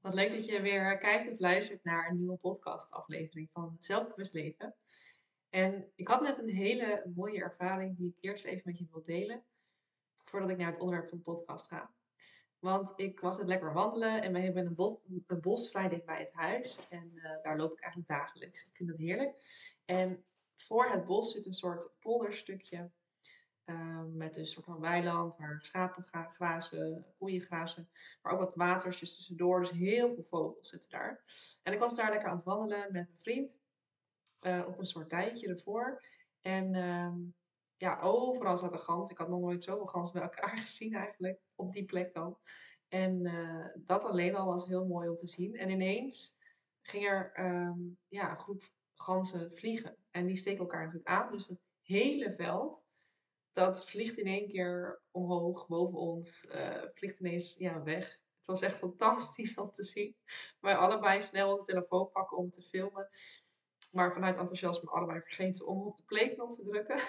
Wat leuk dat je weer kijkt of luistert naar een nieuwe podcastaflevering van Zelfbewust Leven. En ik had net een hele mooie ervaring die ik eerst even met je wil delen, voordat ik naar het onderwerp van de podcast ga. Want ik was net lekker wandelen en we hebben een, bos, vrij dicht bij het huis. En uh, daar loop ik eigenlijk dagelijks. Ik vind het heerlijk. En voor het bos zit een soort polderstukje Ehm, met een soort van weiland waar schapen grazen, koeien grazen. Maar ook wat watertjes tussendoor. Dus heel veel vogels zitten daar. En ik was daar lekker aan het wandelen met mijn vriend. Uh, op een soort dijkje ervoor. En ehm, ja, overal zaten ganzen. Ik had nog nooit zoveel ganzen bij elkaar gezien eigenlijk. Op die plek dan. En uh, dat alleen al was heel mooi om te zien. En ineens ging er um, ja, een groep ganzen vliegen. En die steken elkaar natuurlijk aan. Dus het hele veld dat vliegt in één keer omhoog boven ons. Uh, vliegt ineens ja, weg. Het was echt fantastisch om te zien. Wij allebei snel onze telefoon pakken om te filmen. Maar vanuit enthousiasme allebei vergeten om op de playknop te drukken.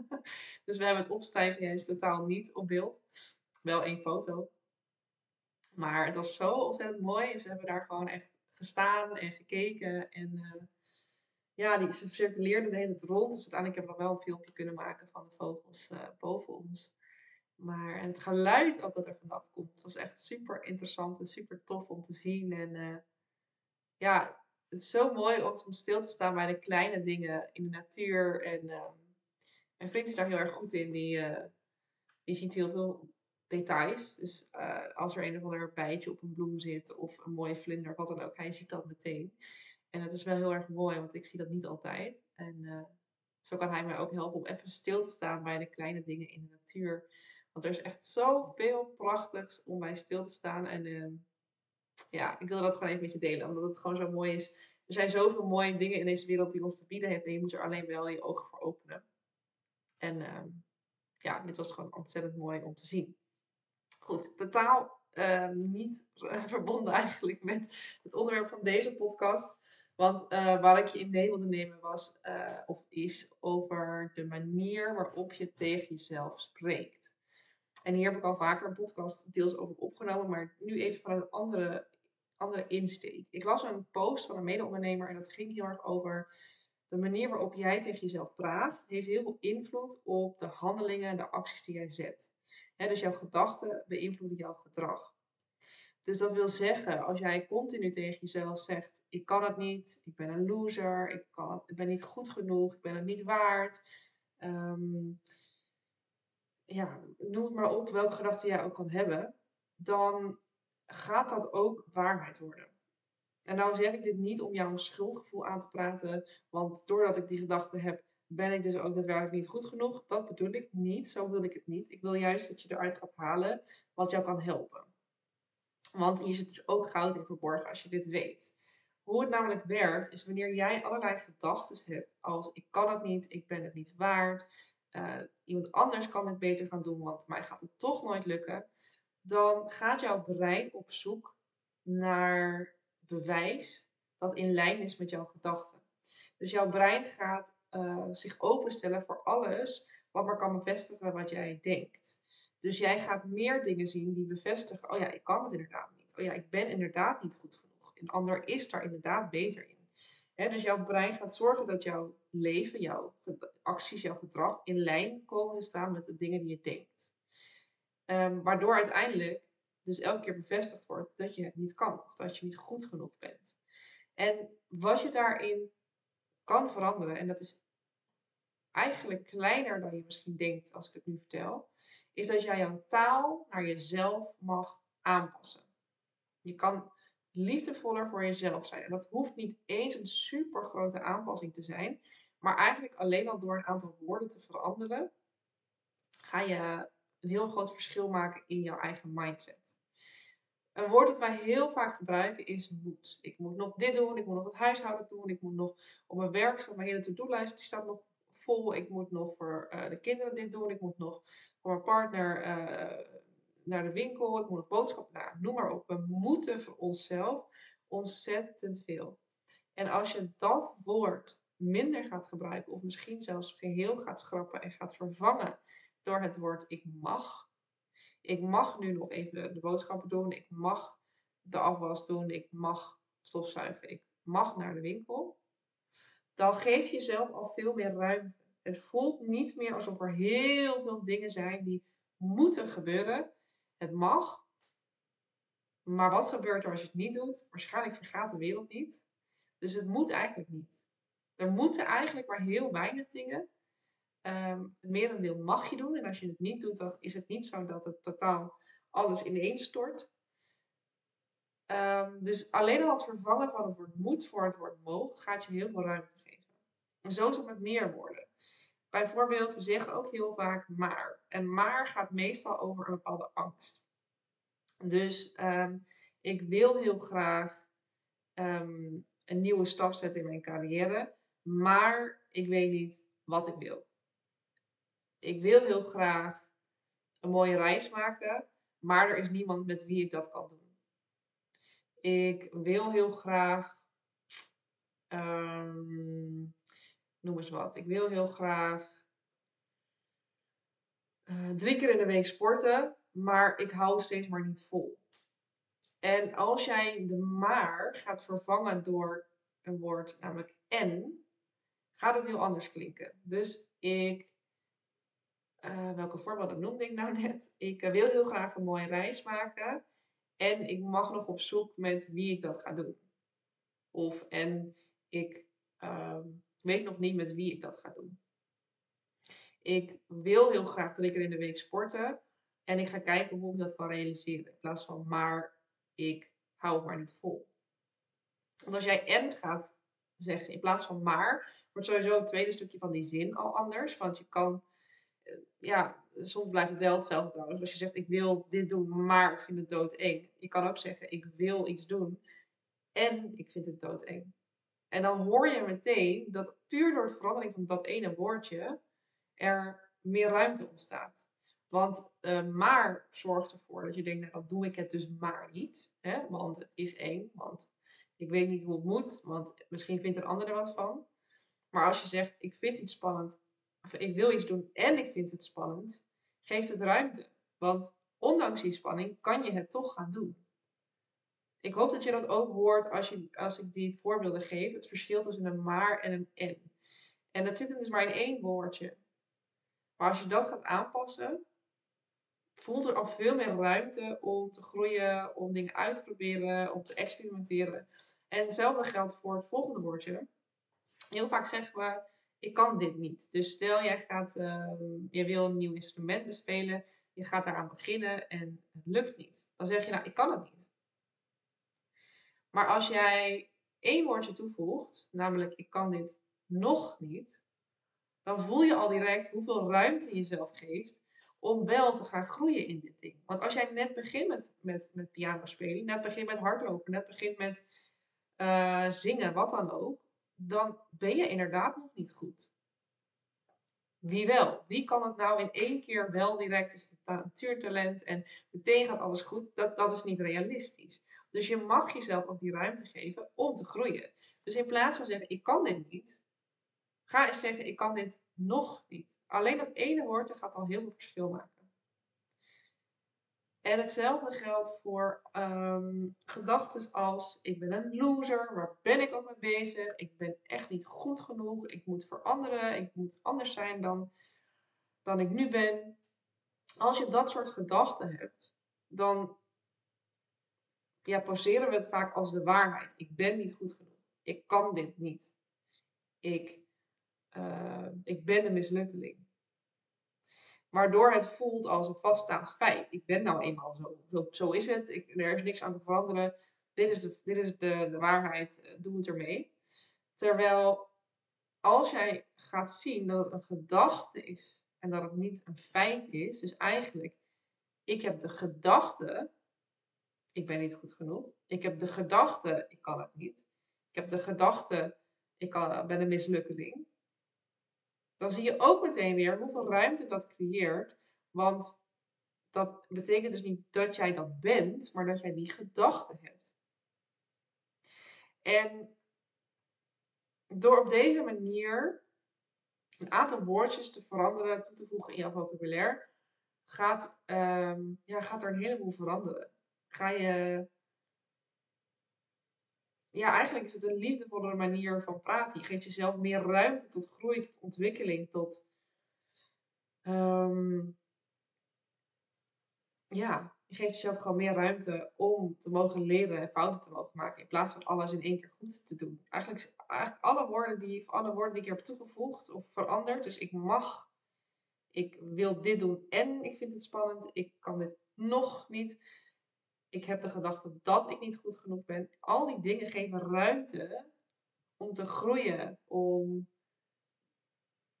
dus we hebben het opstijgen juist totaal niet op beeld. Wel één foto. Maar het was zo ontzettend mooi. Ze hebben daar gewoon echt gestaan en gekeken. En uh, ja, die, ze circuleerden de hele tijd rond. Dus uiteindelijk hebben we wel een filmpje kunnen maken van de vogels uh, boven ons. Maar en het geluid ook wat er vanaf komt. Het was echt super interessant en super tof om te zien. En uh, ja, het is zo mooi om stil te staan bij de kleine dingen in de natuur. En uh, mijn vriend is daar heel erg goed in. Die, die ziet heel veel details. Dus als er een of ander bijtje op een bloem zit of een mooie vlinder, wat dan ook, hij ziet dat meteen. En het is wel heel erg mooi, want ik zie dat niet altijd. En uh, zo kan hij mij ook helpen om even stil te staan bij de kleine dingen in de natuur. Want er is echt zoveel prachtigs om bij stil te staan. En uh, ja, ik wil dat gewoon even met je delen, omdat het gewoon zo mooi is. Er zijn zoveel mooie dingen in deze wereld die ons te bieden hebben. En je moet er alleen wel je ogen voor openen. En uh, ja, dit was gewoon ontzettend mooi om te zien. Goed, totaal ehm, niet verbonden eigenlijk met het onderwerp van deze podcast. Want uh, waar ik je in mee wilde nemen was, uh, of is, over de manier waarop je tegen jezelf spreekt. En hier heb ik al vaker een podcast deels over opgenomen, maar nu even vanuit een andere, andere insteek. Ik las een post van een mede-ondernemer en dat ging heel erg over de manier waarop jij tegen jezelf praat, heeft heel veel invloed op de handelingen en de acties die jij zet. dus jouw gedachten beïnvloeden jouw gedrag. Dus dat wil zeggen, als jij continu tegen jezelf zegt: Ik kan het niet, ik ben een loser, ik, kan ik ben niet goed genoeg, ik ben het niet waard. Um, ja, noem het maar op welke gedachten jij ook kan hebben, dan gaat dat ook waarheid worden. En nou zeg ik dit niet om jou een schuldgevoel aan te praten, want doordat ik die gedachten heb, ben ik dus ook daadwerkelijk niet goed genoeg. Dat bedoel ik niet, zo wil ik het niet. Ik wil juist dat je eruit gaat halen wat jou kan helpen. Want hier zit dus ook goud in verborgen als je dit weet. Hoe het namelijk werkt, is wanneer jij allerlei gedachten hebt als ik kan het niet, ik ben het niet waard, uh, iemand anders kan het beter gaan doen, want mij gaat het toch nooit lukken, dan gaat jouw brein op zoek naar bewijs dat in lijn is met jouw gedachten. Dus jouw brein gaat uh, zich openstellen voor alles wat maar kan bevestigen wat jij denkt. Dus jij gaat meer dingen zien die bevestigen, oh ja, ik kan het inderdaad niet. Oh ja, ik ben inderdaad niet goed genoeg. Een ander is daar inderdaad beter in. dus jouw brein gaat zorgen dat jouw leven, jouw acties, jouw gedrag in lijn komen te staan met de dingen die je denkt. Um, waardoor uiteindelijk dus elke keer bevestigd wordt dat je het niet kan of dat je niet goed genoeg bent. En wat je daarin kan veranderen, en dat is eigenlijk kleiner dan je misschien denkt als ik het nu vertel, is dat jij jouw taal naar jezelf mag aanpassen. Je kan liefdevoller voor jezelf zijn. En dat hoeft niet eens een super grote aanpassing te zijn, maar eigenlijk alleen al door een aantal woorden te veranderen, ga je een heel groot verschil maken in jouw eigen mindset. Een woord dat wij heel vaak gebruiken is moet. Ik moet nog dit doen, ik moet nog het huishouden doen, ik moet nog op mijn werk staan, mijn hele to-do-lijst die staat nog ik moet nog voor uh, de kinderen dit doen, ik moet nog voor mijn partner uh, naar de winkel, ik moet nog boodschappen, nou, noem maar op. We moeten voor onszelf ontzettend veel. En als je dat woord minder gaat gebruiken, of misschien zelfs geheel gaat schrappen en gaat vervangen door het woord ik mag. Ik mag nu nog even de boodschappen doen, ik mag de afwas doen, ik mag stofzuigen, ik mag naar de winkel, dan geef je jezelf al veel meer ruimte. Het voelt niet meer alsof er heel veel dingen zijn die moeten gebeuren. Het mag. Maar wat gebeurt er als je het niet doet? Waarschijnlijk vergaat de wereld niet. Dus het moet eigenlijk niet. Er moeten eigenlijk maar heel weinig dingen. Um, het merendeel mag je doen. En als je het niet doet, dan is het niet zo dat het totaal alles ineens stort. Um, dus alleen al het vervangen van het woord moet voor het woord mogen gaat je heel veel ruimte geven. En zo is het met meer woorden. Bijvoorbeeld, we zeggen ook heel vaak maar. En maar gaat meestal over een bepaalde angst. Dus um, ik wil heel graag um, een nieuwe stap zetten in mijn carrière, maar ik weet niet wat ik wil. Ik wil heel graag een mooie reis maken, maar er is niemand met wie ik dat kan doen. Ik wil heel graag, um, noem eens wat, ik wil heel graag uh, drie keer in de week sporten, maar ik hou steeds maar niet vol. En als jij de maar gaat vervangen door een woord, namelijk en, gaat het heel anders klinken. Dus ik, uh, welke voorbeelden noemde ik nou net? Ik uh, wil heel graag een mooie reis maken en ik mag nog op zoek met wie ik dat ga doen. Of en ik uh, weet nog niet met wie ik dat ga doen. Ik wil heel graag drie keer in de week sporten en ik ga kijken hoe ik dat kan realiseren. In plaats van maar ik hou het maar niet vol. Want als jij en gaat zeggen in plaats van maar, wordt sowieso het tweede stukje van die zin al anders. Want je kan, eh, ja, soms blijft het wel hetzelfde trouwens. Als je zegt ik wil dit doen, maar ik vind het doodeng. Je kan ook zeggen ik wil iets doen en ik vind het doodeng. En dan hoor je meteen dat puur door de verandering van dat ene woordje er meer ruimte ontstaat. Want uh, maar zorgt ervoor dat je denkt, nou dan doe ik het dus maar niet. Hè? Want het is één, want ik weet niet hoe het moet, want misschien vindt een ander er wat van. Maar als je zegt, ik vind iets spannend, of ik wil iets doen en ik vind het spannend, geeft het ruimte. Want ondanks die spanning kan je het toch gaan doen. Ik hoop dat je dat ook hoort als, je, als ik die voorbeelden geef. Het verschil tussen een maar en een en. En dat zit dus maar in één woordje. Maar als je dat gaat aanpassen, voelt er al veel meer ruimte om te groeien, om dingen uit te proberen, om te experimenteren. En hetzelfde geldt voor het volgende woordje. Heel vaak zeggen we, ik kan dit niet. Dus stel jij gaat, uh, je wil een nieuw instrument bespelen, je gaat daaraan beginnen en het lukt niet. Dan zeg je, nou, ik kan het niet. Maar als jij één woordje toevoegt, namelijk ik kan dit nog niet, dan voel je al direct hoeveel ruimte je jezelf geeft om wel te gaan groeien in dit ding. Want als jij net begint met, met, met piano spelen, net begint met hardlopen, net begint met uh, zingen, wat dan ook, dan ben je inderdaad nog niet goed. Wie wel? Wie kan het nou in één keer wel direct is het natuurtalent en meteen gaat alles goed? Dat, dat is niet realistisch. Dus je mag jezelf ook die ruimte geven om te groeien. Dus in plaats van zeggen, ik kan dit niet, ga eens zeggen, ik kan dit nog niet. Alleen dat ene woord gaat al heel veel verschil maken. En hetzelfde geldt voor um, gedachten als ik ben een loser, waar ben ik ook mee bezig? Ik ben echt niet goed genoeg, ik moet veranderen, ik moet anders zijn dan, dan ik nu ben. Als je dat soort gedachten hebt, dan ja, poseren we het vaak als de waarheid. Ik ben niet goed genoeg. Ik kan dit niet. Ik, uh, ik ben een mislukkeling. Waardoor het voelt als een vaststaand feit. Ik ben nou eenmaal zo. Zo, zo is het. Ik, er is niks aan te veranderen. Dit is, de, dit is de, de waarheid. Eh, doe het ermee. Terwijl als jij gaat zien dat het een gedachte is en dat het niet een feit is, dus eigenlijk, ik heb de gedachte, ik ben niet goed genoeg. Ik heb de gedachte, ik kan het niet. Ik heb de gedachte, ik ben een mislukkeling dan zie je ook meteen weer hoeveel ruimte dat creëert. Want dat betekent dus niet dat jij dat bent, maar dat jij die gedachte hebt. En door op deze manier een aantal woordjes te veranderen, toe te voegen in jouw vocabulaire, gaat, um, ja, gaat er een heleboel veranderen. Ga je ja, eigenlijk is het een liefdevolle manier van praten. Je geeft jezelf meer ruimte tot groei, tot ontwikkeling, tot. ehm, ja, je geeft jezelf gewoon meer ruimte om te mogen leren en fouten te mogen maken. In plaats van alles in één keer goed te doen. Eigenlijk, eigenlijk alle woorden die, alle woorden die ik heb toegevoegd of veranderd. Dus ik mag, ik wil dit doen en ik vind het spannend. Ik kan dit nog niet. Ik heb de gedachte dat ik niet goed genoeg ben. Al die dingen geven ruimte om te groeien, om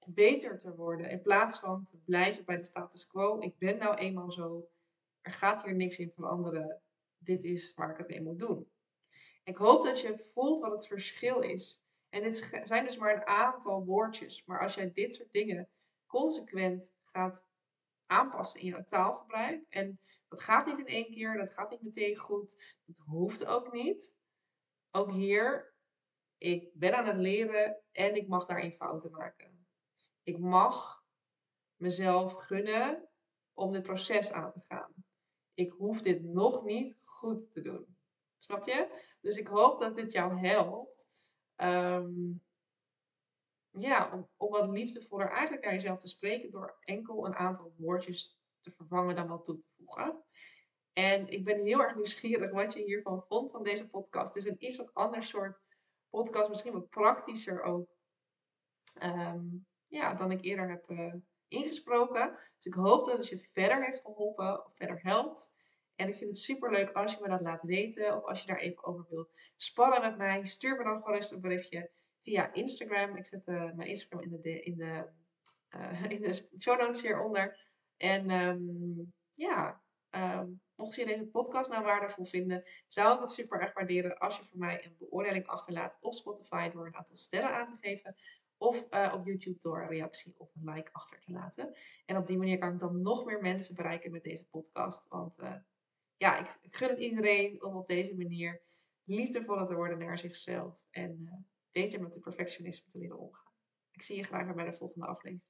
beter te worden. In plaats van te blijven bij de status quo. Ik ben nou eenmaal zo er gaat hier niks in veranderen. Dit is waar ik het mee moet doen. Ik hoop dat je voelt wat het verschil is. En dit zijn dus maar een aantal woordjes. Maar als jij dit soort dingen consequent gaat aanpassen in jouw taalgebruik. En dat gaat niet in één keer, dat gaat niet meteen goed. Dat hoeft ook niet. Ook hier, ik ben aan het leren en ik mag daarin fouten maken. Ik mag mezelf gunnen om dit proces aan te gaan ik hoef dit nog niet goed te doen. Snap je? Dus ik hoop dat dit jou helpt. Ehm, ja, om, om wat liefdevoller eigenlijk naar jezelf te spreken door enkel een aantal woordjes te vervangen dan wel toe te voegen. En ik ben heel erg nieuwsgierig wat je hiervan vond van deze podcast. Het is een iets wat ander soort podcast, misschien wat praktischer ook. Ehm, ja, dan ik eerder heb uh, ingesproken. Dus ik hoop dat het je verder heeft geholpen of verder helpt. En ik vind het super leuk als je me dat laat weten of als je daar even over wil sparren met mij. Stuur me dan gerust een berichtje via Instagram. Ik zet uh, mijn Instagram in de, in, de, uh, in de show notes hieronder. En um, ja, um, mocht je deze podcast nou waardevol vinden, zou ik het super erg waarderen als je voor mij een beoordeling achterlaat op Spotify door een aantal sterren aan te geven. Of uh, op YouTube door een reactie of een like achter te laten. En op die manier kan ik dan nog meer mensen bereiken met deze podcast. Want ja, ik, ik, gun het iedereen om op deze manier liefdevoller te worden naar zichzelf. En beter met de perfectionisme te leren omgaan. Ik zie je graag bij de volgende aflevering.